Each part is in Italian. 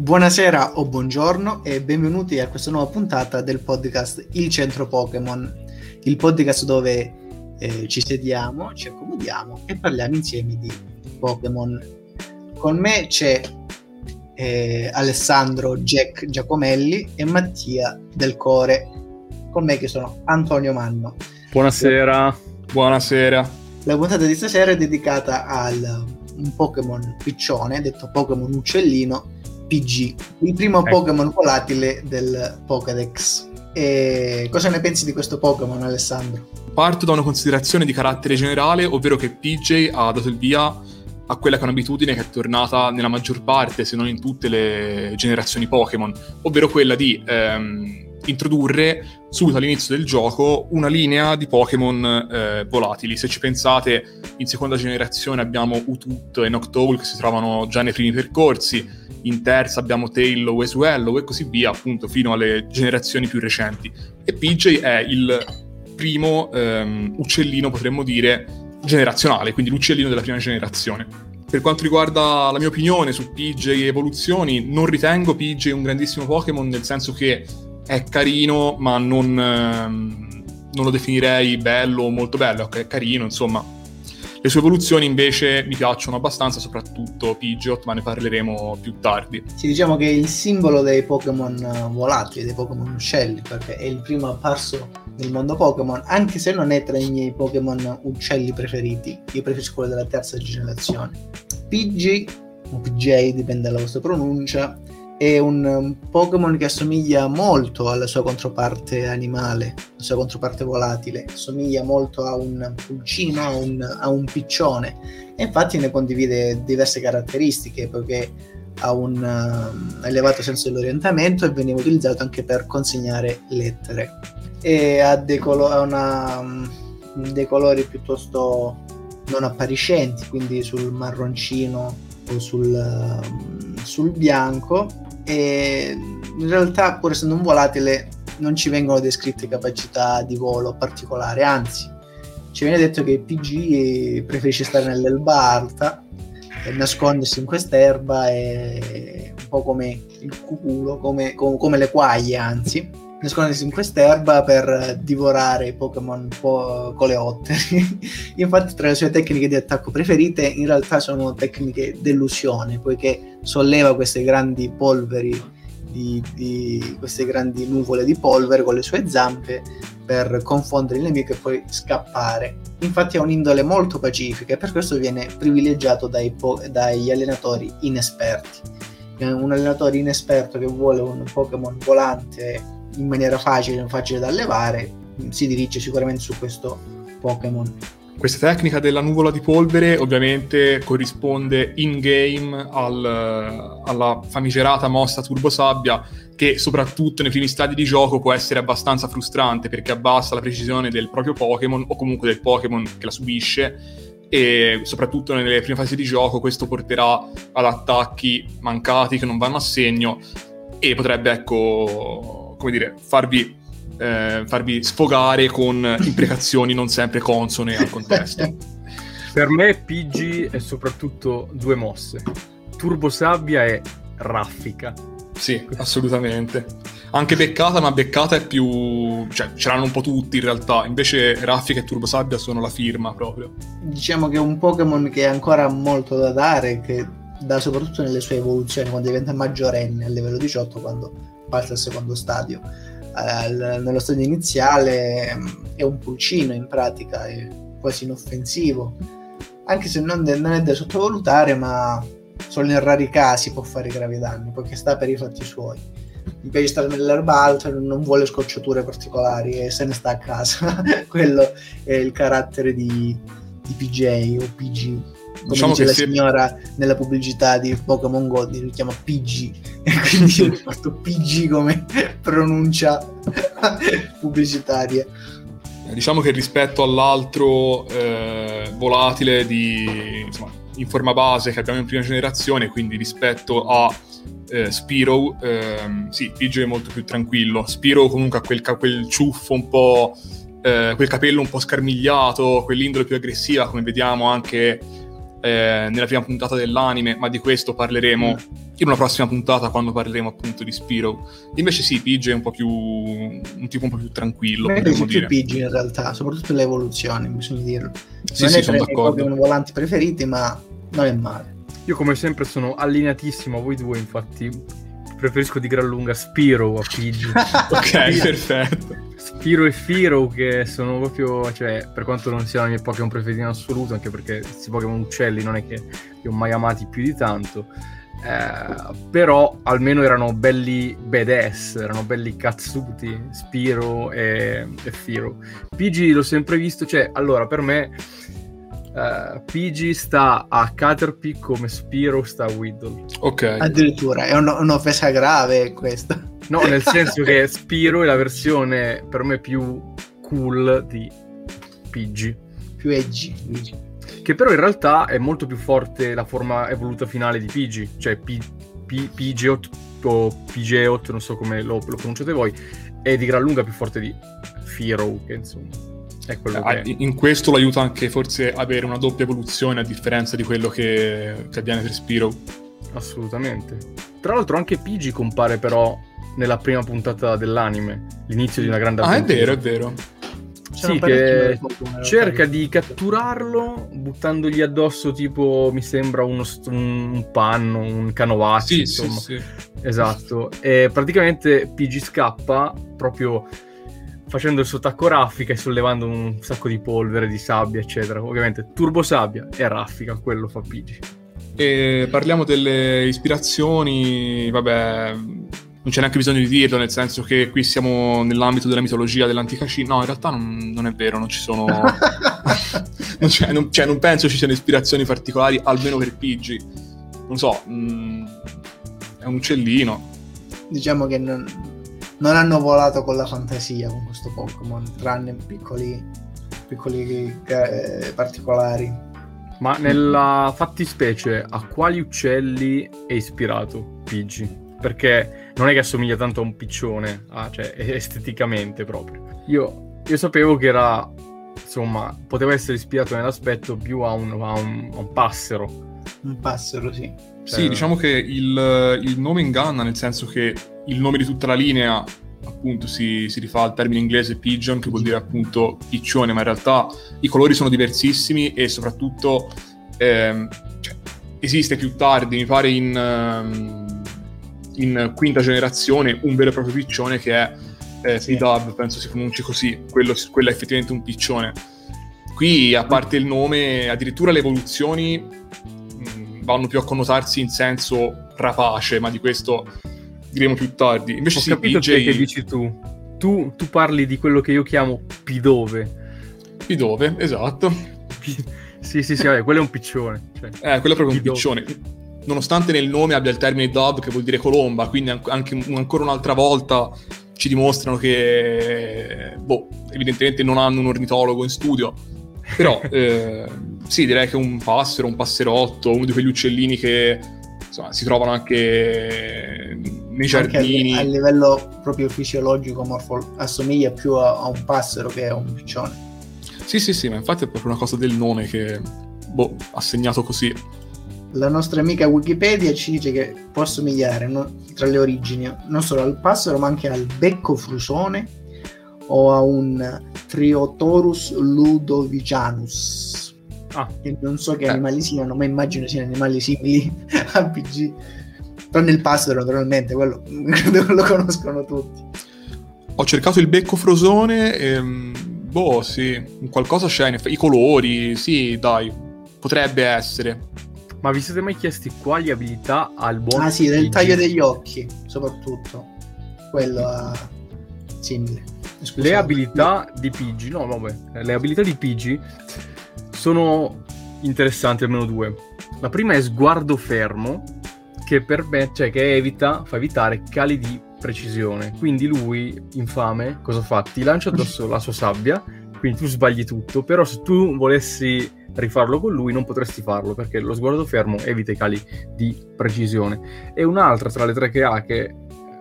Buonasera o buongiorno e benvenuti a questa nuova puntata del podcast Il Centro Pokémon, il podcast dove eh, ci sediamo, ci accomodiamo e parliamo insieme di Pokémon. Con me c'è eh, Alessandro Jack Giacomelli e Mattia Del Core, con me che sono Antonio Manno. Buonasera. Buonasera. La puntata di stasera è dedicata al un Pokémon piccione, detto Pokémon uccellino, PG, il primo ecco. Pokémon volatile del Pokédex. E cosa ne pensi di questo Pokémon, Alessandro? Parto da una considerazione di carattere generale, ovvero che PJ ha dato il via a quella che è un'abitudine che è tornata nella maggior parte, se non in tutte le generazioni Pokémon, ovvero quella di ehm, introdurre subito all'inizio del gioco una linea di Pokémon eh, volatili. Se ci pensate, in seconda generazione abbiamo Utut e Noctowl che si trovano già nei primi percorsi, in terza abbiamo Taillow e Swellow e così via, appunto, fino alle generazioni più recenti. E PJ è il primo ehm, uccellino, potremmo dire, generazionale, quindi l'uccellino della prima generazione. Per quanto riguarda la mia opinione su PJ e evoluzioni, non ritengo PJ un grandissimo Pokémon, nel senso che è carino, ma non, ehm, non lo definirei bello o molto bello, è carino, insomma. Le sue evoluzioni invece mi piacciono abbastanza, soprattutto Pidgeot, ma ne parleremo più tardi. Sì, diciamo che è il simbolo dei Pokémon volatili, dei Pokémon uccelli, perché è il primo apparso nel mondo Pokémon, anche se non è tra i miei Pokémon uccelli preferiti. Io preferisco quello della terza generazione. PG, o PJ, dipende dalla vostra pronuncia, è un Pokémon che assomiglia molto alla sua controparte animale, la sua controparte volatile, assomiglia molto a un pulcino, a un, a un piccione e infatti ne condivide diverse caratteristiche perché ha un uh, elevato senso dell'orientamento e veniva utilizzato anche per consegnare lettere. E ha dei, colo- una, um, dei colori piuttosto non appariscenti, quindi sul marroncino o sul, uh, sul bianco e in realtà pur essendo un volatile non ci vengono descritte capacità di volo particolari, anzi ci viene detto che il PG preferisce stare nell'elba alta nascondersi in quest'erba è un po' come il cuculo, come, come, come le quaglie anzi nascondersi in quest'erba per divorare i Pokémon po- coleotteri. Infatti, tra le sue tecniche di attacco preferite, in realtà sono tecniche d'illusione, poiché solleva queste grandi polveri, di, di, queste grandi nuvole di polvere con le sue zampe per confondere il nemico e poi scappare. Infatti ha un'indole molto pacifica e per questo viene privilegiato dai po- dagli allenatori inesperti. Un allenatore inesperto che vuole un Pokémon volante in maniera facile, facile da allevare, si dirige sicuramente su questo Pokémon. Questa tecnica della nuvola di polvere ovviamente corrisponde in game al, alla famigerata mossa Turbo Sabbia che soprattutto nei primi stadi di gioco può essere abbastanza frustrante perché abbassa la precisione del proprio Pokémon o comunque del Pokémon che la subisce e soprattutto nelle prime fasi di gioco questo porterà ad attacchi mancati che non vanno a segno e potrebbe ecco come dire, farvi, eh, farvi sfogare con imprecazioni non sempre consone al contesto. per me PG è soprattutto due mosse. Turbo Sabbia e Raffica. Sì, assolutamente. Anche beccata, ma beccata è più... cioè ce l'hanno un po' tutti in realtà, invece Raffica e Turbo Sabbia sono la firma proprio. Diciamo che è un Pokémon che ha ancora molto da dare, che dà soprattutto nelle sue evoluzioni, quando diventa maggiorenne a livello 18, quando parte al secondo stadio. Eh, nello stadio iniziale mm, è un pulcino in pratica, è quasi inoffensivo, anche se non, non è da sottovalutare, ma solo in rari casi può fare gravi danni, perché sta per i fatti suoi. Mi piace stare nell'erba alta, non vuole scocciature particolari e se ne sta a casa. Quello è il carattere di, di PJ o PG come diciamo dice la si... signora nella pubblicità di Pokémon Go, li chiama PG e quindi ho fatto PG come pronuncia pubblicitaria. Diciamo che rispetto all'altro eh, volatile di, insomma, in forma base che abbiamo in prima generazione, quindi rispetto a eh, Spiro, ehm, sì, PG è molto più tranquillo. Spiro comunque ha quel, quel ciuffo un po', eh, quel capello un po' scarmigliato, quell'indole più aggressiva, come vediamo anche eh, nella prima puntata dell'anime, ma di questo parleremo Mm. in una prossima puntata quando parleremo appunto di Spiro. Invece sì, Pidgey è un po' più un tipo un po' più tranquillo, me potremmo dire. Pidgey in realtà, soprattutto le evoluzioni, bisogna dirlo. Sì, non sì, è sono d'accordo. Pokémon volanti preferiti, ma non è male. Io come sempre sono allineatissimo a voi due, infatti preferisco di gran lunga Spiro a Pidgey. Ok, perfetto. Spiro e Firo che sono proprio, cioè, per quanto non siano i miei Pokémon preferiti in assoluto, anche perché questi Pokémon uccelli non è che li ho mai amati più di tanto, eh, però almeno erano belli badass, erano belli cazzuti, Spiro e, e Firo. Pidgey l'ho sempre visto, cioè, allora, per me... Uh, Pidgey sta a Caterpie come Spiro sta a Whittle. Ok. Addirittura è un- un'offesa grave questa. No, nel senso che Spiro è la versione per me più cool di Pidgey. Più edgy. Che però in realtà è molto più forte la forma evoluta finale di Pidgey, cioè P- P- Pidgeot o Pidgeot, non so come lo, lo pronunciate voi, è di gran lunga più forte di Firo, che insomma che è. in in questo lo aiuta anche forse avere una doppia evoluzione a differenza di quello che, che avviene per Spiro. Assolutamente. Tra l'altro anche Pidgey compare però nella prima puntata dell'anime, l'inizio di una grande Ah, è avventura. vero, è vero. Sono Sì, che cerca che- di catturarlo buttandogli addosso tipo mi sembra uno st- un panno, un canovaccio, Sì, sì, insomma. sì. Esatto. E praticamente PG scappa proprio facendo il suo attacco raffica e sollevando un sacco di polvere, di sabbia, eccetera. Ovviamente turbo sabbia e raffica, quello fa PG. E parliamo delle ispirazioni, vabbè, non c'è neanche bisogno di dirlo, nel senso che qui siamo nell'ambito della mitologia dell'antica Cina. No, in realtà non, non è vero, non ci sono... non, c'è- non- cioè, non penso ci siano ispirazioni particolari, almeno per Pidgey. Non so, mm, è un uccellino. diciamo che non, non hanno volato con la fantasia con questo Pokémon, tranne piccoli, piccoli eh, particolari. Ma nella fattispecie a quali uccelli è ispirato Pidgey? Perché non è che assomiglia tanto a un piccione, ah, cioè esteticamente proprio. Io, io sapevo che era, insomma, poteva essere ispirato nell'aspetto più a un, a un- a un passero. Un passero, sì. Sì, Cioè- diciamo che il, il nome inganna, nel senso che il nome di tutta la linea appunto si, si rifà al termine inglese pigeon, che vuol dire appunto piccione, ma in realtà i colori sono diversissimi e soprattutto ehm, cioè, esiste più tardi, mi pare in, ehm, in quinta generazione, un vero e proprio piccione che è eh, Sì. P-Dub, penso si pronunci così, quello, quello è effettivamente un piccione. Qui, a parte il nome, addirittura le evoluzioni vanno più a connotarsi in senso rapace, ma di questo diremo più tardi. Invece Ho sì, capito PJ, te che dici tu. tu. Tu parli di quello che io chiamo Pidove. dove? Esatto. Pi- sì, sì, sì, vabbè, quello è un piccione. cioè. Eh, quello è proprio un Pidove. piccione. Nonostante nel nome abbia il termine dove che vuol dire colomba, quindi an- anche un- ancora un'altra volta ci dimostrano che, boh, evidentemente non hanno un ornitologo in studio. Però, eh, sì, direi che un passero, un passerotto, uno di quegli uccellini che insomma, si trovano anche nei Anche a, giardini. a livello proprio fisiologico, morfo, assomiglia più a, a un passero che a un piccione. Sì, sì, sì, ma infatti è proprio una cosa del nome che, boh, ha segnato così. La nostra amica Wikipedia ci dice che può assomigliare no, tra le origini non solo al passero, ma anche al becco frusone o a un Triotorus ludovicanus. Ah, Che non so che Eh. animali siano, ma immagino siano animali simili a PG. Tranne il passero, naturalmente, quello credo che lo conoscono tutti. Ho cercato il becco frosone e... Boh, sì, qualcosa c'è. I colori, sì, dai, potrebbe essere. ma vi siete mai chiesti quali abilità ha il buon Ah sì, del taglio degli occhi, soprattutto. Quello a... simile. Scusate. Le abilità di Pidgey, no, vabbè, le abilità di Pidgey sono interessanti, almeno due. La prima è sguardo fermo, che permette, cioè che evita, fa evitare cali di precisione. Quindi lui, infame, cosa fa? Ti lancia addosso la sua sabbia, quindi tu sbagli tutto, però se tu volessi rifarlo con lui non potresti farlo perché lo sguardo fermo evita i cali di precisione. E un'altra tra le tre che ha che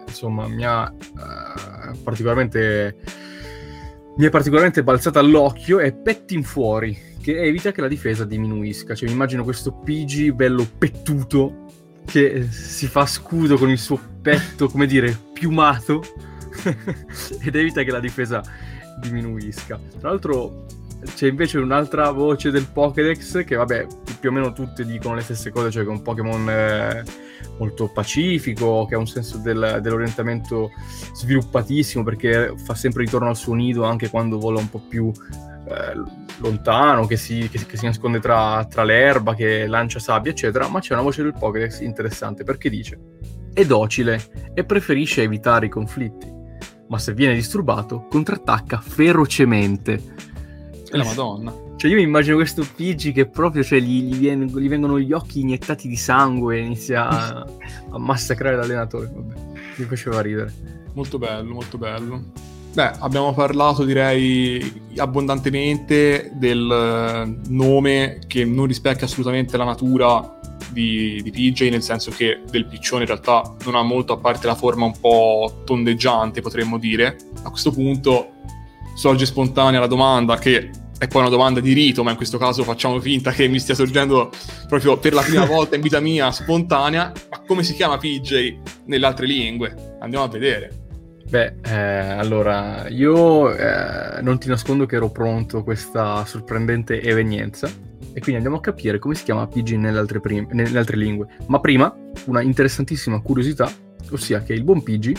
insomma mi ha eh, particolarmente mi è particolarmente balzata all'occhio è Pettin Fuori che evita che la difesa diminuisca. Cioè, mi immagino questo PG bello pettuto che si fa scudo con il suo petto, come dire, piumato ed evita che la difesa diminuisca. Tra l'altro c'è invece un'altra voce del Pokédex che vabbè più o meno tutte dicono le stesse cose, cioè che è un Pokémon eh, molto pacifico, che ha un senso del, dell'orientamento sviluppatissimo perché fa sempre ritorno al suo nido anche quando vola un po' più eh, lontano, che si, che, che si nasconde tra, tra, l'erba, che lancia sabbia, eccetera. Ma c'è una voce del Pokédex interessante perché dice: È docile e preferisce evitare i conflitti, ma se viene disturbato, contrattacca ferocemente. La Madonna. Cioè, io mi immagino questo Pidgey che proprio cioè, gli, gli, viene, gli, vengono gli occhi iniettati di sangue e inizia a, a massacrare l'allenatore. Vabbè, mi faceva ridere. Molto bello, molto bello. Beh, abbiamo parlato direi abbondantemente del eh, nome che non rispecchia assolutamente la natura di, di, PJ, nel senso che del piccione in realtà non ha molto a parte la forma un po' tondeggiante, potremmo dire. A questo punto sorge spontanea la domanda che è poi una domanda di rito, ma in questo caso facciamo finta che mi stia sorgendo proprio per la prima volta in vita mia spontanea, ma come si chiama PJ nelle altre lingue? Andiamo a vedere. Beh, eh, allora, io eh, non ti nascondo che ero pronto a questa sorprendente evenienza e quindi andiamo a capire come si chiama PG nelle altre, prim- nelle altre lingue. Ma prima, una interessantissima curiosità, ossia che il buon PG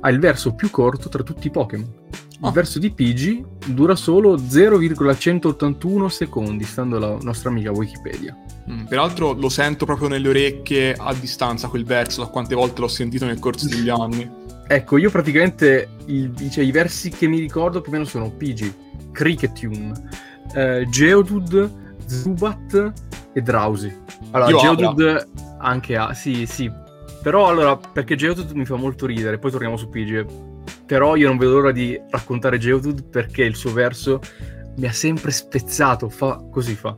ha il verso più corto tra tutti i Pokémon. Il oh. verso di PG dura solo 0,181 secondi, stando alla nostra amica Wikipedia. Mm, peraltro lo sento proprio nelle orecchie a distanza quel verso, da quante volte l'ho sentito nel corso degli anni. Ecco, io praticamente i, cioè, i versi che mi ricordo più o meno sono PG, Cricketune, eh, Geodude, Zubat e Drowsy. Allora, io Geodude abra. anche ha, sì, sì. Però allora, perché Geodude mi fa molto ridere, poi torniamo su PG. Però io non vedo l'ora di raccontare Geodude perché il suo verso mi ha sempre spezzato, fa così fa.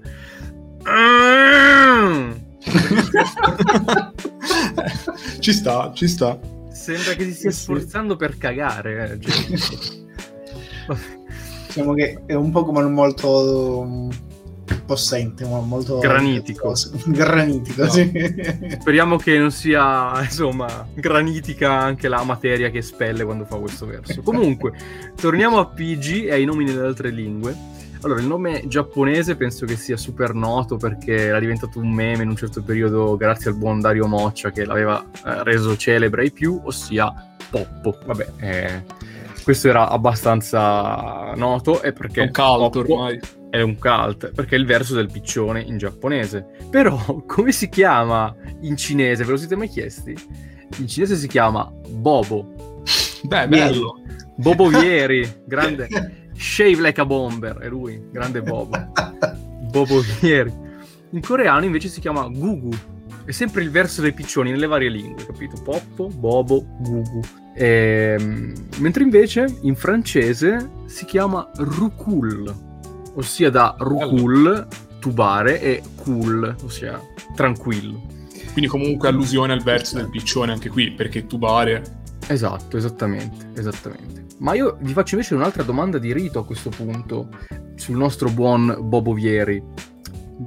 ci sta, ci sta. Sembra che si stia sforzando per cagare. Eh, diciamo che è un Pokémon molto um, possente, molto granitico. Granitico, no. sì. Speriamo che non sia, insomma, granitica anche la materia che spelle quando fa questo verso. Comunque, torniamo a PG e ai nomi nelle altre lingue. Allora, il nome giapponese penso che sia super noto perché era diventato un meme in un certo periodo grazie al buon Dario Moccia che l'aveva eh, reso celebre ai più, ossia Poppo. Vabbè, eh, questo era abbastanza noto e perché... È un cult ormai. È un cult, perché è il verso del piccione in giapponese. Però, come si chiama in cinese? Ve lo siete mai chiesti? In cinese si chiama Bobo. Beh, bello. Bobo Vieri, grande... Shave Like a Bomber, è lui, grande Bobo. Bobo ieri. In coreano invece si chiama Gugu. È sempre il verso dei piccioni nelle varie lingue, capito? Poppo, Bobo, Gugu. E... Ehm, mentre invece in francese si chiama Rucul, ossia da Rucul, tubare, e cool, ossia tranquillo. Quindi comunque allusione al verso del piccione anche qui, perché tubare... Esatto, esattamente, esattamente. Ma io vi faccio invece un'altra domanda di rito a questo punto sul nostro buon Bobo Vieri.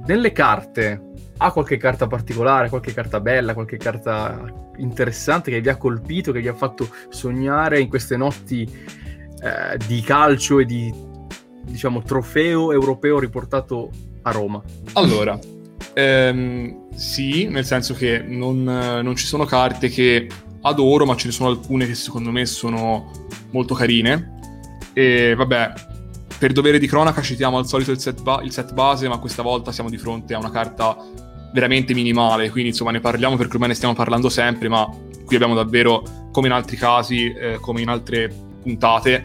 Nelle carte, ha qualche carta particolare, qualche carta bella, qualche carta interessante che vi ha colpito, che vi ha fatto sognare in queste notti eh, di calcio e di, diciamo, trofeo europeo riportato a Roma? Allora, ehm, sì, nel senso che non, non ci sono carte che adoro, ma ce ne sono alcune che secondo me sono molto carine. E vabbè, per dovere di cronaca citiamo al solito il set, ba- il set, base, ma questa volta siamo di fronte a una carta veramente minimale, quindi insomma ne parliamo perché ormai ne stiamo parlando sempre, ma qui abbiamo davvero, come in altri casi, eh, come in altre puntate,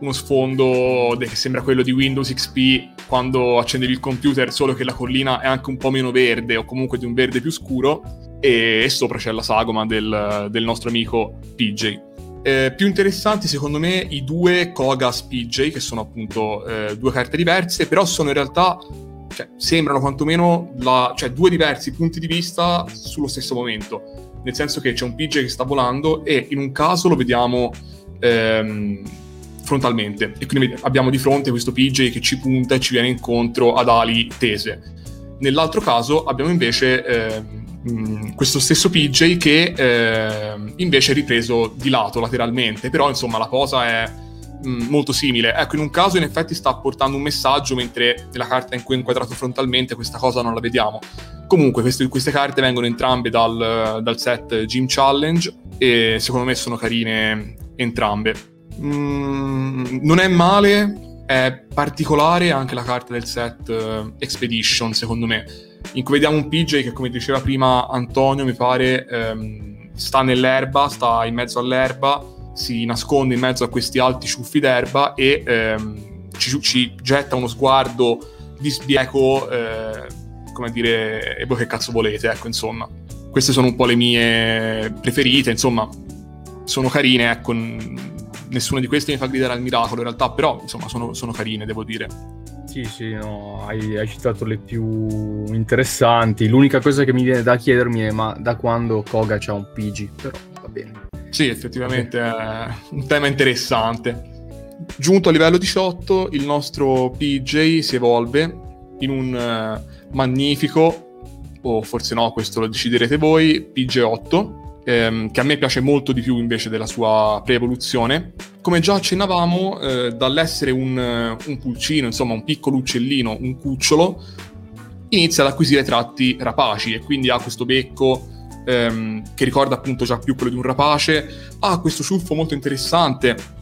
uno sfondo che sembra quello di Windows XP quando accendevi il computer, solo che la collina è anche un po' meno verde o comunque di un verde più scuro e, sopra c'è la sagoma del, del nostro amico PJ. Eh, più interessanti secondo me i due Kogas PJ, che sono appunto eh, due carte diverse, però sono in realtà, cioè, sembrano quantomeno la, cioè, due diversi punti di vista sullo stesso momento. Nel senso che c'è un PJ che sta volando e in un caso lo vediamo ehm, frontalmente e quindi abbiamo di fronte questo PJ che ci punta e ci viene incontro ad ali tese. Nell'altro caso abbiamo invece eh, questo stesso PJ che eh, invece è ripreso di lato lateralmente, però insomma la posa è mh, molto simile. Ecco, in un caso in effetti sta portando un messaggio, mentre nella carta in cui è inquadrato frontalmente questa cosa non la vediamo. Comunque queste, queste carte vengono entrambe dal, dal, set Gym Challenge e secondo me sono carine entrambe. Mm, non è male, è particolare anche la carta del set uh, Expedition secondo me, in cui vediamo un PJ che come diceva prima Antonio mi pare um, sta nell'erba, sta in mezzo all'erba, si nasconde in mezzo a questi alti ciuffi d'erba e um, ci, ci, getta uno sguardo di sbieco eh, come dire, e voi che cazzo volete, ecco, insomma. Queste sono un po' le mie preferite, insomma, sono carine, ecco, nessuna di queste mi fa gridare al miracolo in realtà, però, insomma, sono, sono carine, devo dire. Sì, sì, no, hai, hai, citato le più interessanti. L'unica cosa che mi viene da chiedermi è ma da quando Koga c'ha un PG? Però va bene. Sì, effettivamente è un tema interessante. Giunto a livello 18, il nostro PJ si evolve in un uh, magnifico, o forse no, questo lo deciderete voi, PG8, ehm, che a me piace molto di più invece della sua pre-evoluzione. Come già accennavamo, eh, dall'essere un, un pulcino, insomma un piccolo uccellino, un cucciolo, inizia ad acquisire tratti rapaci e quindi ha questo becco ehm, che ricorda appunto già più quello di un rapace, ha questo ciuffo molto interessante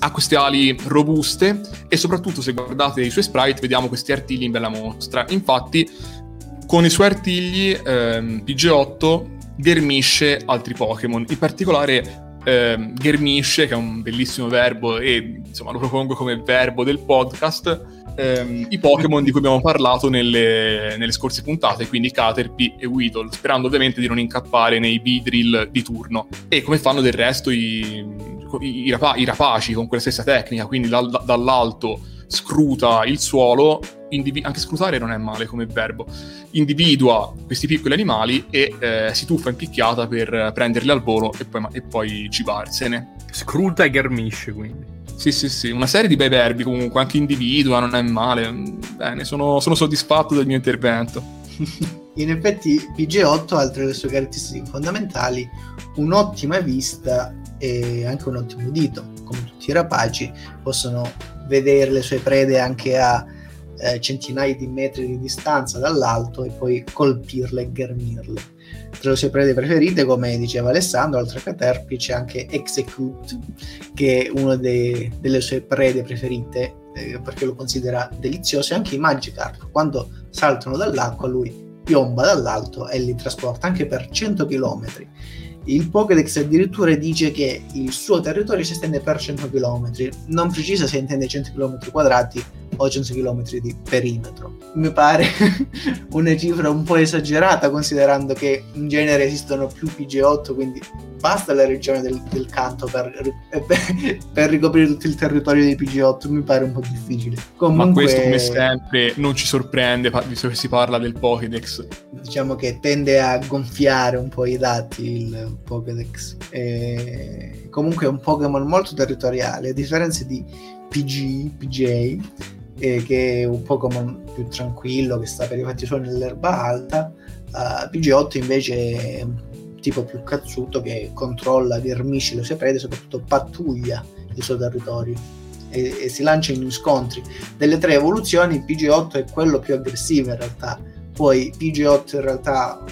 ha queste ali robuste e soprattutto se guardate i suoi sprite vediamo questi artigli in bella mostra. Infatti con i suoi artigli ehm, PG8 ghermisce altri Pokémon, in particolare ehm, ghermisce che è un bellissimo verbo e insomma lo propongo come verbo del podcast ehm, i Pokémon di cui abbiamo parlato nelle, nelle, scorse puntate, quindi Caterpie e Weedle, sperando ovviamente di non incappare nei Beedrill di turno. E come fanno del resto i, i, rapa- i rapaci con quella stessa tecnica, quindi da, dall'alto scruta il suolo, indivi- anche scrutare non è male come verbo, individua questi piccoli animali e eh, si tuffa in picchiata per prenderli al volo e poi, e poi cibarsene. Scruta e ghermisce quindi. Sì, sì, sì, una serie di bei verbi comunque, anche individua, non è male. Bene, sono, sono soddisfatto del mio intervento. In effetti PG8 ha altre sue caratteristiche fondamentali, un'ottima vista e anche un ottimo udito. Come tutti i rapaci possono vedere le sue prede anche a eh, centinaia di metri di distanza dall'alto e poi colpirle e ghermirle. Tra le sue prede preferite, come diceva Alessandro, oltre a Caterpie c'è anche Execute, che è una delle sue prede preferite eh, perché lo considera delizioso, e anche i Magikarp, quando saltano dall'acqua lui piomba dall'alto e li trasporta anche per 100 km il Pokédex addirittura dice che il suo territorio si estende per 100 km, non precisa se intende 100 km quadrati o 100 km di perimetro. Mi pare una cifra un po' esagerata considerando che in genere esistono più PG8, quindi basta la regione del, del canto per, per, per, ricoprire tutto il territorio dei PG8, mi pare un po' difficile. Comunque, Ma questo come sempre non ci sorprende, visto che si parla del Pokédex. Diciamo che tende a gonfiare un po' i dati il Pokédex. E comunque è un Pokémon molto territoriale, a differenza di PG, PJ, eh, che è un Pokémon più tranquillo, che sta per i fatti suoi nell'erba alta. Uh, PG8 invece è tipo più cazzuto che controlla, ghermisce le sue prede, soprattutto pattuglia il suo territorio e, e, si lancia in scontri. Delle tre evoluzioni, PG8 è quello più aggressivo in realtà. Poi PG8 in realtà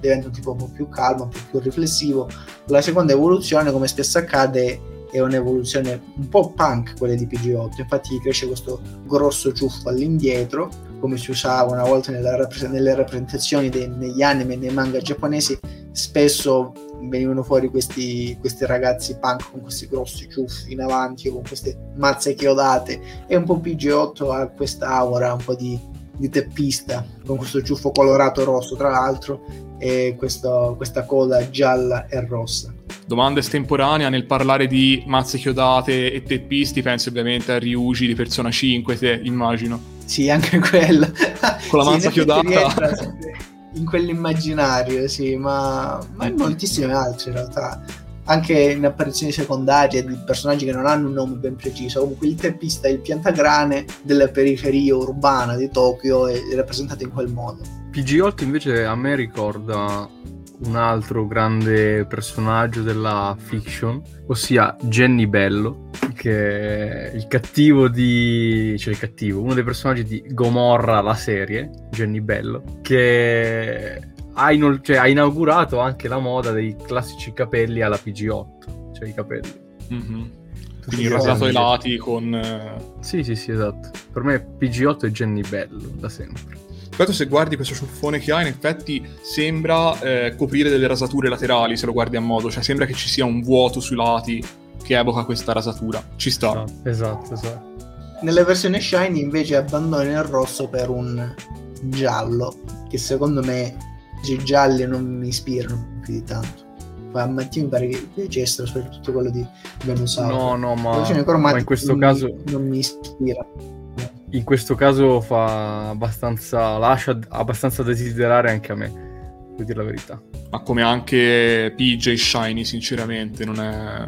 diventa un tipo un po' più calmo, un po' più riflessivo. La seconda evoluzione, come spesso accade, è un'evoluzione un po' punk quella di PG8. Infatti cresce questo grosso ciuffo all'indietro come si usava una volta rappres- nelle rappresentazioni dei, negli anime e nei manga giapponesi, spesso venivano fuori questi, questi, ragazzi punk con questi grossi ciuffi in avanti con queste mazze chiodate e un po' PG8 ha questa aura un po' di, di teppista con questo ciuffo colorato rosso tra l'altro e questo, questa coda gialla e rossa. Domanda estemporanea nel parlare di mazze chiodate e teppisti pensi ovviamente a Ryuji di Persona 5 te immagino sì, anche quello. Con la manza sì, chiodata. In quell'immaginario, sì, ma, ma in moltissime altre in realtà. anche in apparizioni secondarie di personaggi che non hanno un nome ben preciso. Comunque il teppista è il piantagrane della periferia urbana di Tokyo è rappresentato in quel modo. PG8 invece a me ricorda un altro grande personaggio della fiction, ossia Jenny Bello, che è il cattivo di... cioè il cattivo, uno dei personaggi di Gomorra, la serie, Jenny Bello, che ha, inol- cioè, ha inaugurato anche la moda dei classici capelli alla PG8, cioè i capelli. Mm-hmm. Quindi rasato ai lati con... Sì, sì, sì, esatto. Per me PG8 è Jenny Bello, da sempre. Ripeto, se guardi questo ciuffone che ha, in effetti sembra eh, coprire delle rasature laterali, se lo guardi a modo, cioè sembra che ci sia un vuoto sui lati che evoca questa rasatura. Ci sta. Esatto, esatto. Nella versione Shiny invece abbandona il rosso per un giallo, che secondo me i gialli non mi ispirano più di tanto. Ma a Matteo mi pare che piacessero, soprattutto quello di Venusaur. No, no, ma, ma in questo non caso... Mi, non mi ispira in questo caso fa abbastanza lascia abbastanza desiderare anche a me devo dire la verità ma come anche PJ Shiny sinceramente non è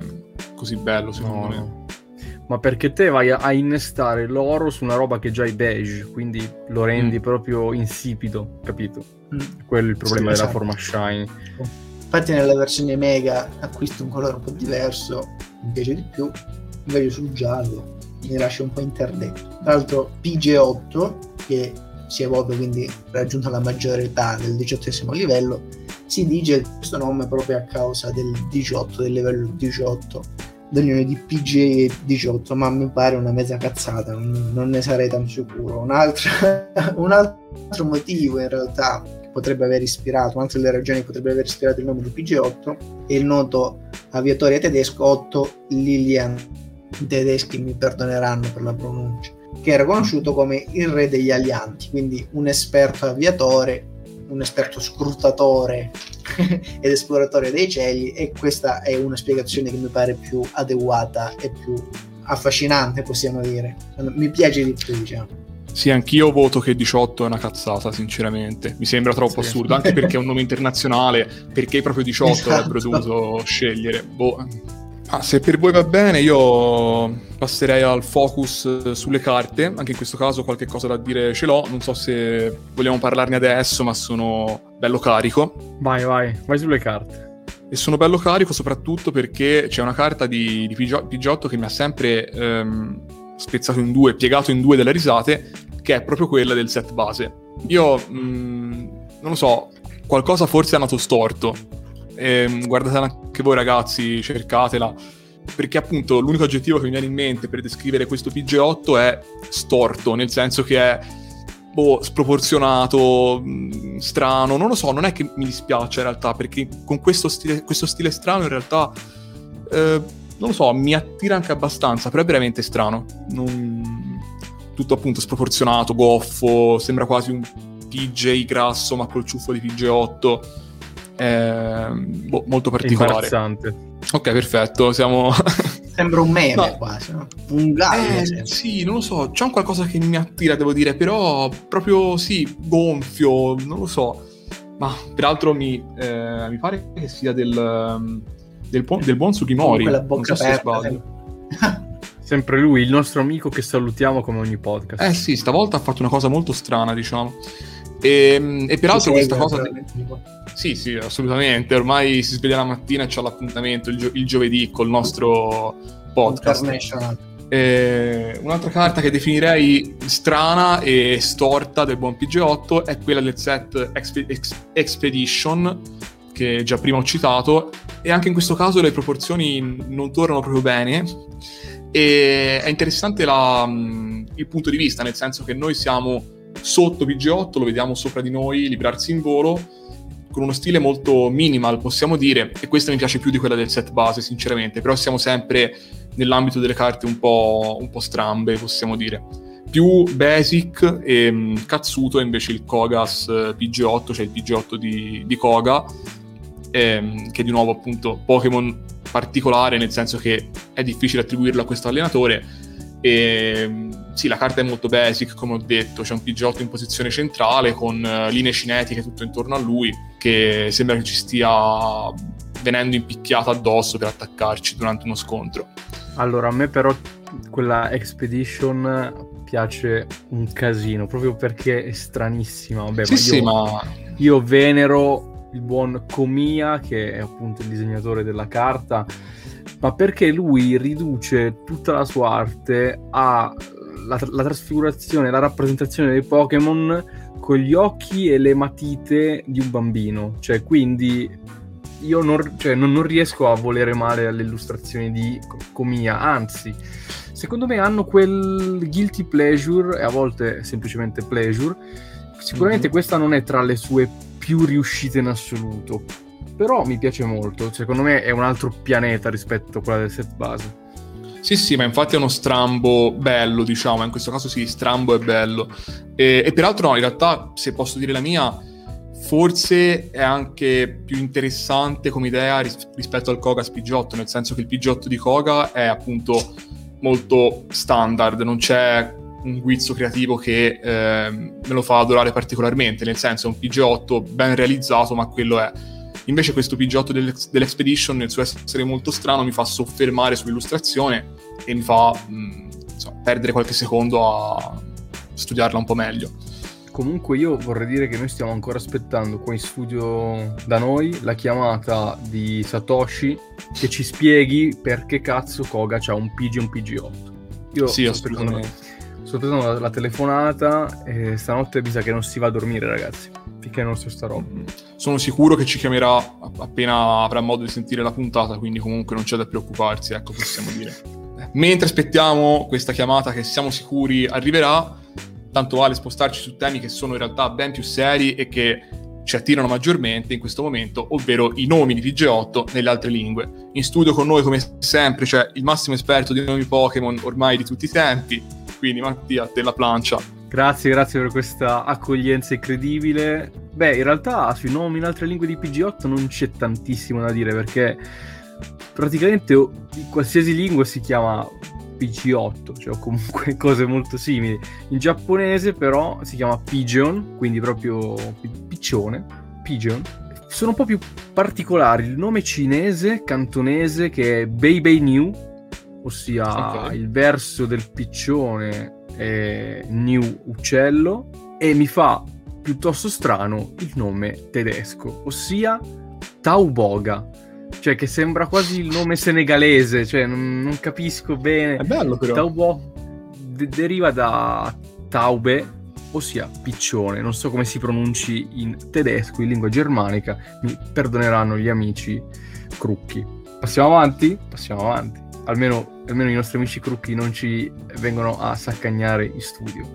così bello secondo no. me ma perché te vai a, innestare l'oro su una roba che già è beige quindi lo rendi mm. proprio insipido capito mm. quello è il problema sì, della esatto. forma shiny infatti nella versione mega acquisto un colore un po' diverso mi piace di più invece sul giallo mi lascia un po' interdetto. Tra l'altro PG8, che si evolve quindi raggiunto la maggiore età del diciottesimo livello, si dice questo nome proprio a causa del 18, del livello 18, dell'unione di PG e 18, ma mi pare una mezza cazzata, non, non ne sarei tanto sicuro. Un altro, un altro motivo in realtà potrebbe aver ispirato, un'altra delle ragioni che potrebbe aver ispirato il nome di PG8 è il noto aviatore tedesco Otto Lilian i tedeschi mi perdoneranno per la pronuncia, che era conosciuto come il re degli alianti, quindi un esperto aviatore, un esperto scrutatore ed esploratore dei cieli e questa è una spiegazione che mi pare più adeguata e più affascinante, possiamo dire. Mi piace di più, diciamo. Sì, anch'io voto che 18 è una cazzata, sinceramente. Mi sembra troppo sì. assurdo, anche perché è un nome internazionale, perché proprio 18 esatto. avrebbero dovuto scegliere. Boh Ah, se per voi va bene, io passerei al focus sulle carte. Anche in questo caso qualche cosa da dire ce l'ho. Non so se vogliamo parlarne adesso, ma sono bello carico. Vai, vai, vai sulle carte. E sono bello carico soprattutto perché c'è una carta di, di Pigiotto che mi ha sempre ehm, spezzato in due, piegato in due delle risate, che è proprio quella del set base. Io, mh, mm, non lo so, qualcosa forse è nato storto eh, guardatela anche voi ragazzi, cercatela. Perché appunto l'unico aggettivo che mi viene in mente per descrivere questo PG8 è storto, nel senso che è boh, sproporzionato, strano, non lo so, non è che mi dispiace in realtà, perché con questo stile, questo stile strano in realtà, eh, non lo so, mi attira anche abbastanza, però è veramente strano. Non... Tutto appunto sproporzionato, goffo, sembra quasi un PJ grasso ma col ciuffo di PG8 eh, boh, molto particolare. Ok, perfetto, siamo... Sembra un meme no. quasi, no? Un gallo. Eh, sì, non lo so, c'è un qualcosa che mi attira, devo dire, però proprio sì, gonfio, non lo so. Ma peraltro mi, eh, mi pare che sia del, del, del buon Sugimori. La bocca so aperta. Sempre lui, il nostro amico che salutiamo come ogni podcast. Eh sì, stavolta ha fatto una cosa molto strana, diciamo. E, e peraltro questa cosa... Sì, sì, assolutamente. Ormai si sveglia la mattina e c'è l'appuntamento il, gio- il giovedì col nostro podcast. E un'altra carta che definirei strana e storta del buon PG8 è quella del set Exp- Ex- Expedition, che già prima ho citato, e anche in questo caso le proporzioni non tornano proprio bene. E è interessante la, il punto di vista, nel senso che noi siamo sotto PG8, lo vediamo sopra di noi librarsi in volo, con uno stile molto minimal, possiamo dire, e questa mi piace più di quella del set base, sinceramente, però siamo sempre nell'ambito delle carte un po', un po strambe, possiamo dire. Più basic e mh, mm, cazzuto è invece il Kogas eh, PG8, cioè il PG8 di, di Koga, ehm, che di nuovo appunto Pokémon particolare, nel senso che è difficile attribuirlo a questo allenatore, e sì, la carta è molto basic, come ho detto, c'è un PG8 in posizione centrale con uh, linee cinetiche tutto intorno a lui, che sembra che ci stia venendo impicchiata addosso per attaccarci durante uno scontro. Allora, a me però quella Expedition piace un casino, proprio perché è stranissima. Vabbè, sì, ma io, sì, ma... io venero il buon Comia, che è appunto il disegnatore della carta, ma perché lui riduce tutta la sua arte alla la trasfigurazione, la rappresentazione dei Pokémon con gli occhi e le matite di un bambino. Cioè, quindi io non, cioè, non, non riesco a volere male alle illustrazioni di Comia, anzi, secondo me hanno quel guilty pleasure, e a volte semplicemente pleasure. Sicuramente mm-hmm. questa non è tra le sue più riuscite in assoluto, però mi piace molto. Secondo me è un altro pianeta rispetto a quella del set base. Sì, sì, ma infatti è uno strambo bello, diciamo, in questo caso sì, strambo è bello. E, e peraltro no, in realtà, se posso dire la mia, forse è anche più interessante come idea ris- rispetto al Koga Spigiotto, nel senso che il Pigiotto di Koga è appunto molto standard, non c'è un guizzo creativo che eh, me lo fa adorare particolarmente, nel senso è un PG8 ben realizzato, ma quello è. Invece questo PG8 dell'Ex- dell'Expedition, nel suo essere molto strano, mi fa soffermare sull'illustrazione e mi fa mh, mm, insomma, perdere qualche secondo a studiarla un po' meglio. Comunque io vorrei dire che noi stiamo ancora aspettando qua in studio da noi la chiamata di Satoshi che ci spieghi perché cazzo Koga c'ha un PG e un PG8. Io sì, sto aspettando, sto aspettando la, la, telefonata e stanotte mi sa che non si va a dormire ragazzi, non so sta roba. Sono sicuro che ci chiamerà appena avrà modo di sentire la puntata, quindi comunque non c'è da preoccuparsi, ecco possiamo dire. Mentre aspettiamo questa chiamata che siamo sicuri arriverà, tanto vale spostarci su temi che sono in realtà ben più seri e che ci attirano maggiormente in questo momento, ovvero i nomi di PG8 nelle altre lingue. In studio con noi, come sempre, c'è il massimo esperto di nomi Pokémon ormai di tutti i tempi, quindi Mattia, te la plancia. Grazie, grazie per questa accoglienza incredibile. Beh, in realtà sui nomi in altre lingue di PG8 non c'è tantissimo da dire perché praticamente in qualsiasi lingua si chiama PC8, cioè comunque cose molto simili. In giapponese però si chiama Pigeon, quindi proprio piccione, Pigeon. Sono un po' più particolari, il nome cinese, cantonese, che è Beibei New, ossia okay. il verso del piccione è New uccello, e mi fa piuttosto strano il nome tedesco, ossia Tauboga cioè che sembra quasi il nome senegalese, cioè non, non capisco bene. È bello però. Taubo de- deriva da taube, ossia piccione, non so come si pronunci in tedesco, in lingua germanica, mi perdoneranno gli amici crucchi. Passiamo avanti? Passiamo avanti. Almeno, almeno i nostri amici crucchi non ci vengono a saccagnare in studio.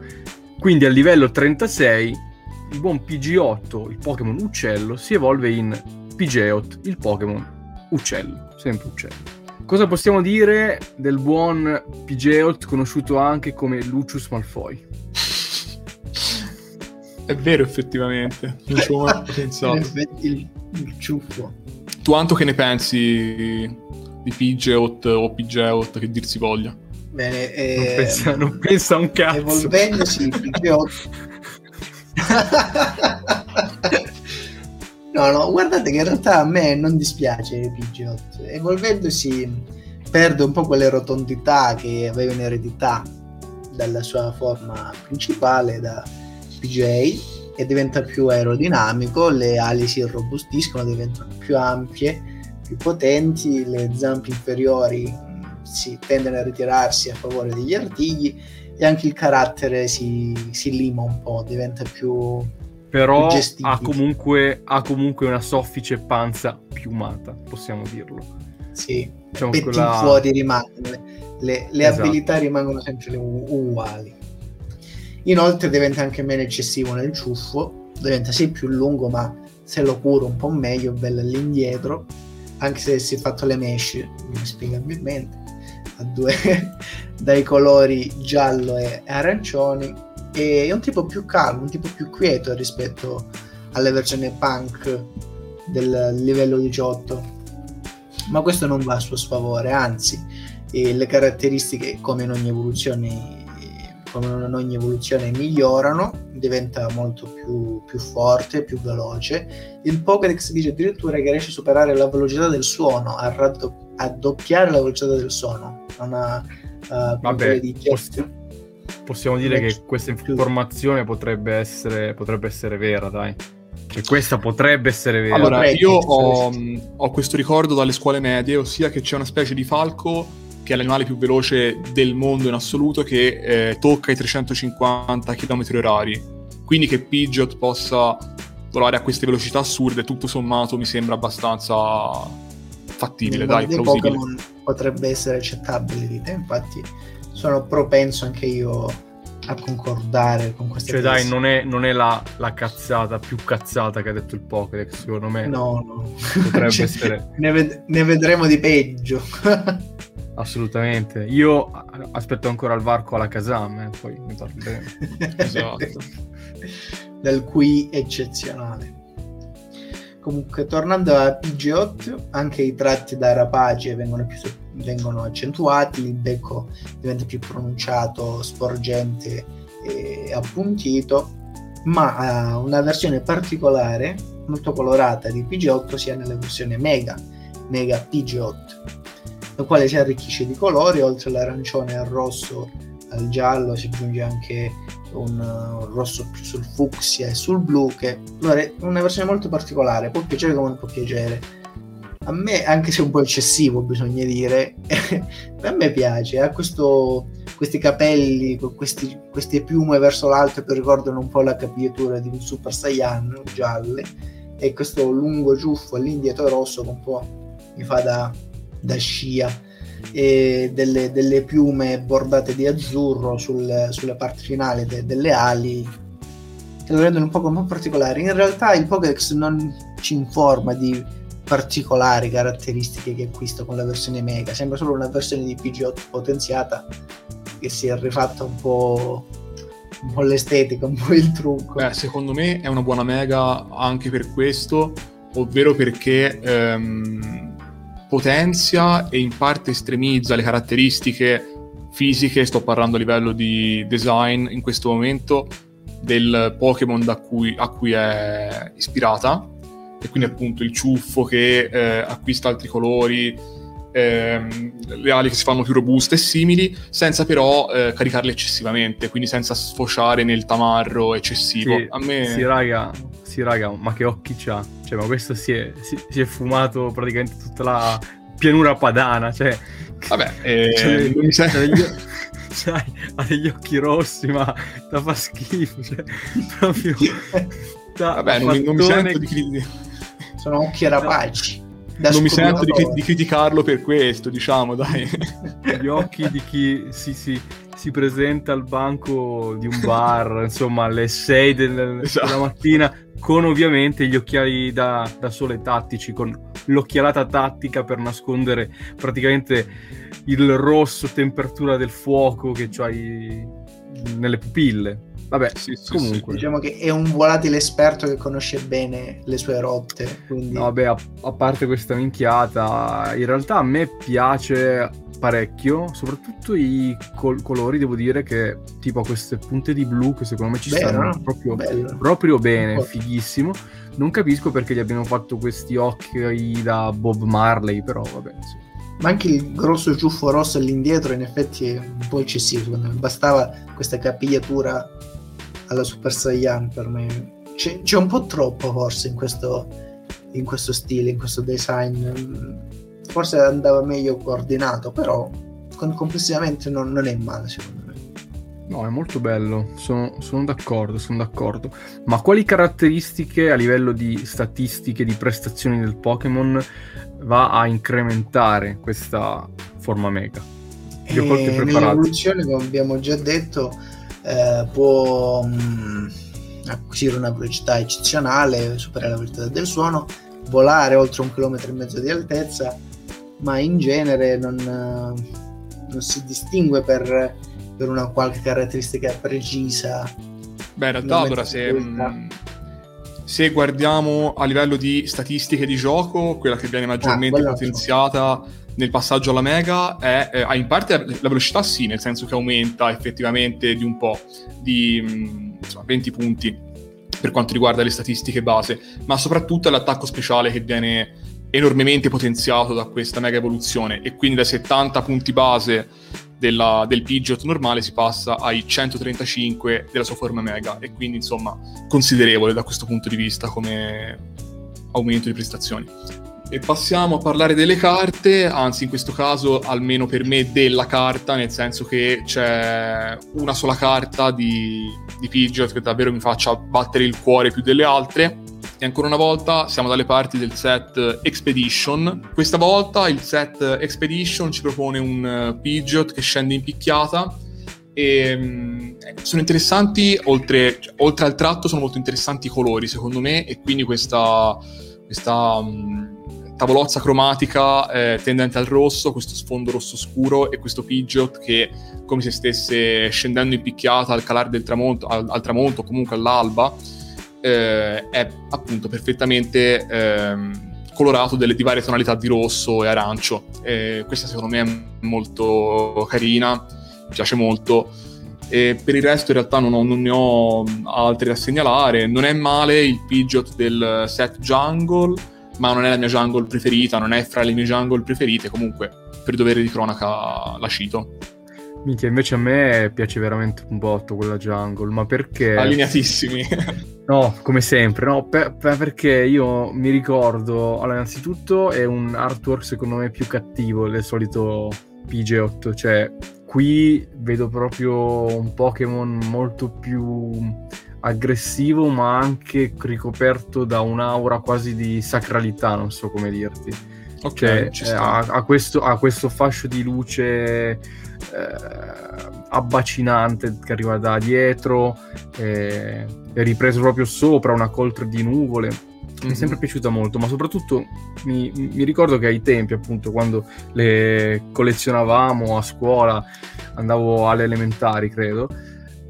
Quindi a livello 36 il buon PG8, il Pokémon uccello, si evolve in Pidgeot, il Pokémon uccello, sempre uccello. Cosa possiamo dire del buon Pidgeot, conosciuto anche come Lucius Malfoy? È vero, effettivamente. Non ci ho mai pensato. il, il ciuffo. Tu, Anto, che ne pensi di Pidgeot o Pidgeot, che dir si voglia? Bene, eh, non, pensa, non pensa un cazzo. Evolvendosi Pidgeot... No, no, guardate che in realtà a me non dispiace Pidgeot. Evolvendosi perde un po' quelle rotondità che aveva in eredità dalla sua forma principale da PJ e diventa più aerodinamico, le ali si irrobustiscono, diventano più ampie, più potenti, le zampe inferiori mm, si tendono a ritirarsi a favore degli artigli e anche il carattere si, si lima un po', diventa più però ha comunque, ha comunque, una soffice panza piumata, possiamo dirlo. Sì, diciamo petti quella... fuori rimangono, le, le esatto. abilità rimangono sempre uguali. Inoltre diventa anche meno eccessivo nel ciuffo, diventa sì più lungo, ma se lo curo un po' meglio, bello all'indietro, anche se si è fatto le mesh, inspiegabilmente, a due dai colori giallo e arancioni e è un tipo più calmo, un tipo più quieto rispetto alle versioni punk del livello 18 ma questo non va a suo sfavore anzi le caratteristiche come in ogni evoluzione come in ogni evoluzione migliorano, diventa molto più, più forte, più veloce. Il Pokédex dice addirittura che riesce a superare la velocità del suono, a, raddo- a doppiare la velocità del suono. Una, uh, Vabbè, di poss- possiamo dire che questa informazione potrebbe essere, potrebbe essere vera, dai. Cioè, questa potrebbe essere vera. Allora, io ho, ho questo ricordo dalle scuole medie, ossia che c'è una specie di falco che è l'animale più veloce del mondo in assoluto, che eh, tocca i 350 km orari. Quindi che Pidgeot possa volare a queste velocità assurde, tutto sommato, mi sembra abbastanza fattibile, dai, plausibile. Pokémon potrebbe essere accettabile di te, infatti sono propenso anche io a concordare con questa Cioè, dai, non è, non è la, la, cazzata più cazzata che ha detto il Pokédex, secondo me. No, no. Potrebbe cioè, essere. Ne, ved- ne, vedremo di peggio. Assolutamente. Io aspetto ancora il varco alla Kazam, eh, poi ne parleremo. esatto. Del qui eccezionale. Comunque, tornando a Pidgeot, anche i tratti da rapace vengono, più, vengono accentuati, il becco diventa più pronunciato, sporgente e appuntito, ma uh, una versione particolare, molto colorata di Pidgeot sia nella versione Mega, Mega Pidgeot la quale si arricchisce di colori, oltre all'arancione e al rosso, al giallo si aggiunge anche un, un rosso più sul fucsia e sul blu, che è una versione molto particolare, può piacere come non può piacere. A me, anche se un po' eccessivo, bisogna dire, a me piace, ha questo, questi capelli, questi, queste piume verso l'alto che ricordano un po' la capigliatura di un Super Saiyan gialle, e questo lungo ciuffo all'indietro rosso che un po' mi fa da da scia e delle, delle piume bordate di azzurro sul, sulle parti finali de, delle ali che lo rendono un po' un particolare. In realtà il Pokédex non ci informa di particolari caratteristiche che acquista con la versione Mega, sembra solo una versione di PG8 potenziata che si è rifatta un po', un po' l'estetica, un po' il trucco. Beh, secondo me è una buona Mega anche per questo, ovvero perché ehm, potenzia e in parte estremizza le caratteristiche fisiche, sto parlando a livello di design in questo momento, del Pokémon cui, a cui è ispirata, e quindi appunto il ciuffo che eh, acquista altri colori, ehm, le ali che si fanno più robuste e simili, senza però eh, caricarle eccessivamente, quindi senza sfociare nel tamarro eccessivo. Sì, a me... sì, raga, sì, raga, ma che occhi c'ha? Cioè, ma questo si è, si, si è fumato praticamente tutta la pianura padana, cioè... Vabbè, eh, cioè, mi sa... degli, cioè, ha degli occhi rossi, ma da fa schifo, cioè, proprio... Da Vabbè, non mi, non mi sento di... Sono occhi rapaci non mi sento di, di, criticarlo per questo, diciamo, dai. Gli occhi di chi si, si, si presenta al banco di un bar, insomma, alle 6 del, esatto. della mattina, con ovviamente gli occhiali da, da sole tattici, con l'occhialata tattica per nascondere praticamente il rosso temperatura del fuoco che hai nelle pupille. Vabbè, sì, sì, comunque. Sì. Diciamo che è un volatile esperto che conosce bene le sue rotte. Quindi... No, vabbè, a, a, parte questa minchiata, in realtà a me piace parecchio, soprattutto i col- colori, devo dire che tipo queste punte di blu che secondo me ci Bello, stanno no? proprio, proprio, bene, fighissimo. Non capisco perché gli abbiano fatto questi occhi da Bob Marley, però vabbè, insomma ma anche il grosso ciuffo rosso all'indietro in effetti è un po' eccessivo secondo me bastava questa capigliatura alla Super Saiyan per me. C'è, c'è un po' troppo forse in questo, in questo stile, in questo design. Forse andava meglio coordinato, però complessivamente non, non è male secondo me. No, è molto bello, sono, sono, d'accordo, sono d'accordo. Ma quali caratteristiche a livello di statistiche, di prestazioni del Pokémon va a incrementare questa forma mega? Io ho preparato. Nell'evoluzione, come abbiamo già detto, eh, può mh, mm, acquisire una velocità eccezionale, superare la velocità del suono, volare oltre un chilometro e mezzo di altezza, ma in genere non, non si distingue per, per, una qualche caratteristica precisa. Beh, in realtà allora se, se guardiamo a livello di statistiche di gioco, quella che viene maggiormente ah, potenziata nel passaggio alla mega è, eh, in parte la velocità sì, nel senso che aumenta effettivamente di un po', di mm, insomma, 20 punti per quanto riguarda le statistiche base, ma soprattutto è l'attacco speciale che viene enormemente potenziato da questa mega evoluzione e quindi dai 70 punti base della, del Pidgeot normale si passa ai 135 della sua forma mega e quindi insomma considerevole da questo punto di vista come aumento di prestazioni. E passiamo a parlare delle carte, anzi in questo caso almeno per me della carta, nel senso che c'è una sola carta di, di Pidgeot che davvero mi faccia battere il cuore più delle altre. E ancora una volta siamo dalle parti del set Expedition. Questa volta il set Expedition ci propone un eh, Pidgeot che scende in picchiata e um, sono interessanti, oltre, cioè, oltre, al tratto sono molto interessanti i colori secondo me e quindi questa, questa um, tavolozza cromatica eh, tendente al rosso, questo sfondo rosso scuro e questo Pidgeot che come se stesse scendendo in picchiata al calare del tramonto, al, al tramonto, comunque all'alba, eh, è appunto perfettamente eh, colorato delle, di varie tonalità di rosso e arancio. questa secondo me è molto carina, mi piace molto. E per il resto in realtà non, ho, non, ne ho altri da segnalare. Non è male il Pidgeot del set Jungle ma non è la mia jungle preferita, non è fra le mie jungle preferite, comunque per dovere di cronaca la cito. Minchia, invece a me piace veramente un botto quella jungle, ma perché... Allineatissimi. no, come sempre, no, per, per perché io mi ricordo, allora innanzitutto è un artwork secondo me più cattivo del solito PG8, cioè qui vedo proprio un Pokémon molto più aggressivo ma anche ricoperto da un'aura quasi di sacralità, non so come dirti. Ok, cioè, ha, ha, questo, ha, questo, fascio di luce eh, abbacinante che arriva da dietro, eh, è ripreso proprio sopra una coltre di nuvole. Mm-hmm. Mi è sempre mhm. piaciuta molto, ma soprattutto mi, mi, ricordo che ai tempi, appunto, quando le collezionavamo a scuola, andavo alle elementari, credo,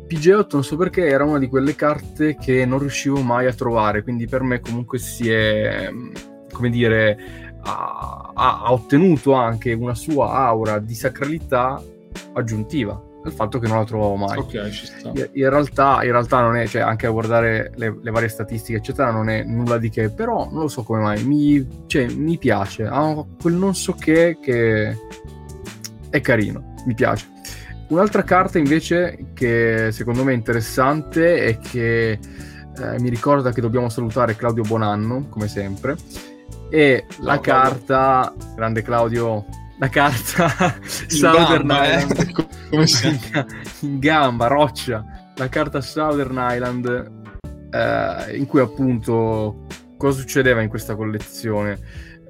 PG8 non so perché era una di quelle carte che non riuscivo mai a trovare, quindi per me comunque si è, come dire, ha, ha ottenuto anche una sua aura di sacralità aggiuntiva il fatto che non la trovavo mai. Ok, ci sta. In realtà, in realtà non è, cioè anche a guardare le, le, varie statistiche, eccetera, non è nulla di che, però non lo so come mai, mi, cioè, mi piace, ha quel non so che che è carino, mi piace. Un'altra carta invece che secondo me è interessante e che eh, mi ricorda che dobbiamo salutare Claudio Bonanno, come sempre, è Ciao, la carta, Claudio. grande Claudio, la carta Southern gamba, eh? Island, eh? come in, in gamba, roccia, la carta Southern Island eh, in cui appunto cosa succedeva in questa collezione?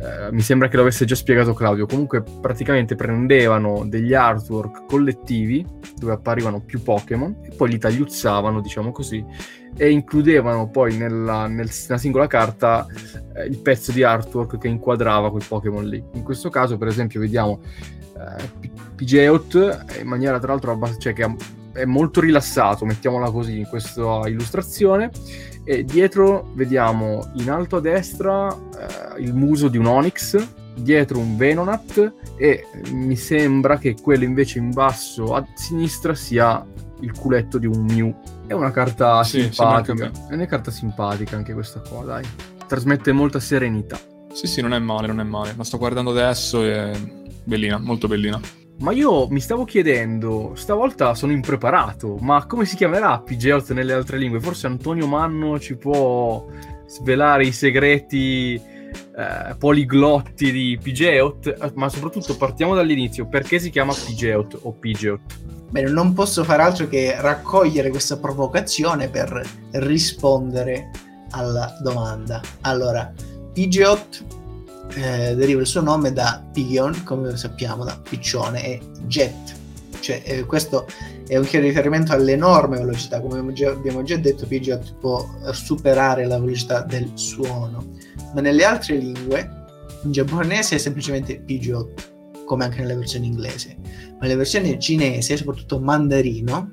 Eh, mi sembra che l'avesse già spiegato Claudio, comunque praticamente prendevano degli artwork collettivi dove apparivano più Pokémon e poi li tagliuzzavano, diciamo così, e includevano poi nella, nel, nella singola carta eh, il pezzo di artwork che inquadrava quel Pokémon lì. In questo caso, per esempio, vediamo eh, Pidgeot in maniera tra l'altro abbast- cioè, che è molto rilassato, mettiamola così, in questa illustrazione e dietro vediamo in alto a destra eh, il muso di un Onyx, dietro un Venonat e mi sembra che quello invece in basso a sinistra sia il culetto di un Mew. È una carta sì, simpatica. È una carta simpatica anche questa qua, dai. Trasmette molta serenità. Sì, sì, non è male, non è male. La sto guardando adesso e bellina, molto bellina. Ma io mi stavo chiedendo, stavolta sono impreparato, ma come si chiamerà Pidgeot nelle altre lingue? Forse Antonio Manno ci può svelare i segreti eh, poliglotti di Pidgeot? Ma soprattutto partiamo dall'inizio, perché si chiama Pidgeot o Pidgeot? Bene, non posso fare altro che raccogliere questa provocazione per rispondere alla domanda. Allora, Pidgeot eh, deriva il suo nome da pigeon, come sappiamo, da piccione, e jet. Cioè, eh, questo è un chiaro riferimento all'enorme velocità, come abbiamo già detto, Pidgeot può superare la velocità del suono, ma nelle altre lingue, in giapponese è semplicemente Pidgeot, come anche nella versione inglese, ma nella versione cinese, soprattutto mandarino,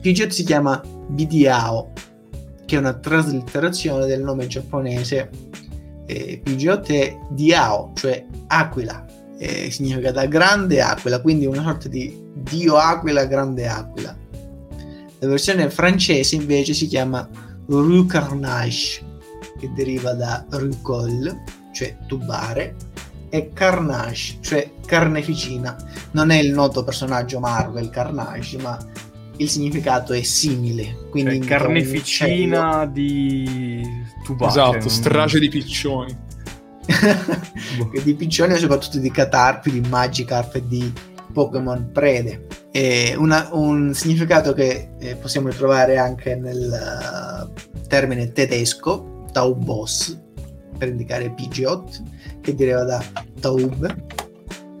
Pidgeot si chiama Bidiao, che è una traslitterazione del nome giapponese eh, Pidgeot è Diao, cioè aquila, eh, significa da grande aquila, quindi una sorta di dio aquila, grande aquila. La versione francese invece si chiama Rue Carnage, che deriva da Rucol, cioè tubare, e Carnage, cioè carneficina. Non è il noto personaggio Marvel Carnage, ma il significato è simile. Quindi cioè, carneficina di tubare. Esatto, strage di piccioni. di piccioni e soprattutto di catarpi, di Magikarp e di Pokémon prede. Una, un significato che eh, possiamo ritrovare anche nel uh, termine tedesco, Taubos, per indicare Pidgeot, che deriva da Taub,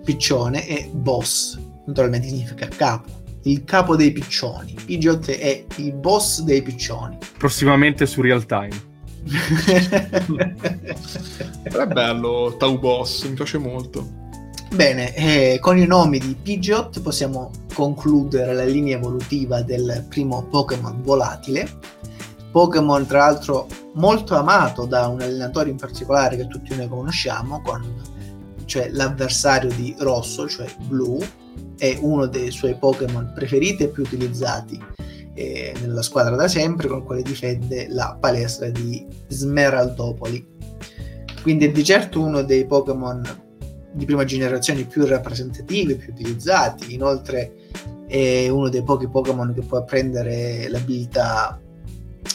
piccione, e Boss, naturalmente significa capo il capo dei piccioni. Pidgeot è il boss dei piccioni. Prossimamente su Real Time. Però è bello Tau Boss, mi piace molto. Bene, eh, con i nomi di Pidgeot possiamo concludere la linea evolutiva del primo Pokémon volatile. Pokémon, tra l'altro, molto amato da un allenatore in particolare che tutti noi conosciamo, con, cioè l'avversario di Rosso, cioè Blue, è uno dei suoi Pokémon preferiti e più utilizzati eh, nella squadra da sempre, con quale difende la palestra di Smeraldopoli. Quindi è di certo uno dei Pokémon di prima generazione più rappresentativi, più utilizzati. Inoltre è uno dei pochi Pokémon che può prendere l'abilità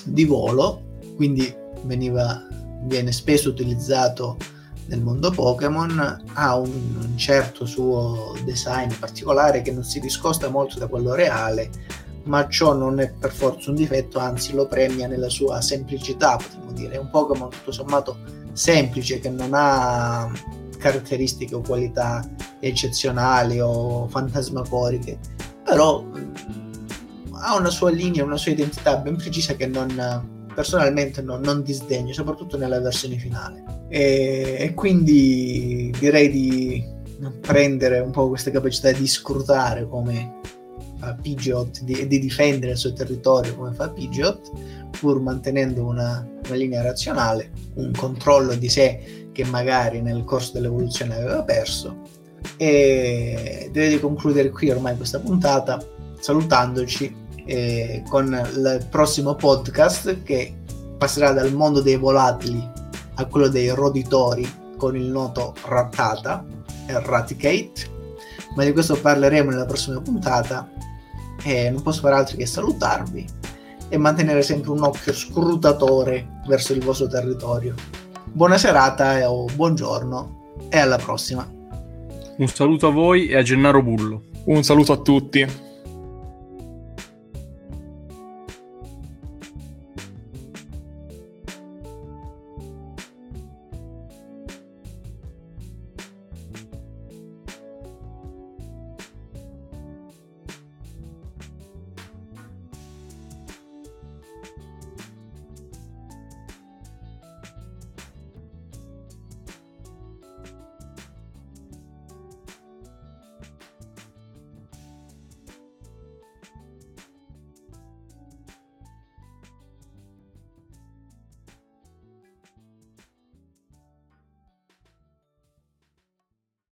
di volo, quindi veniva, viene spesso utilizzato nel mondo Pokémon ha un, un, certo suo design particolare che non si discosta molto da quello reale, ma ciò non è per forza un difetto, anzi lo premia nella sua semplicità, potremmo dire. È un Pokémon tutto sommato semplice che non ha caratteristiche o qualità eccezionali o fantasmagoriche, però mm, ha una sua linea, una sua identità ben precisa che non personalmente non, non disdegno, soprattutto nella versione finale. E, e, quindi direi di prendere un po' questa capacità di scrutare come fa Pidgeot di, di, difendere il suo territorio come fa Pidgeot, pur mantenendo una, una linea razionale, un controllo di sé che magari nel corso dell'evoluzione aveva perso. E direi di concludere qui ormai questa puntata salutandoci eh, con il prossimo podcast che passerà dal mondo dei volatili a quello dei roditori con il noto Rattata, Eradicate, ma di questo parleremo nella prossima puntata e non posso fare altro che salutarvi e mantenere sempre un occhio scrutatore verso il vostro territorio. Buona serata o buongiorno e alla prossima. Un saluto a voi e a Gennaro Bullo. Un saluto a tutti.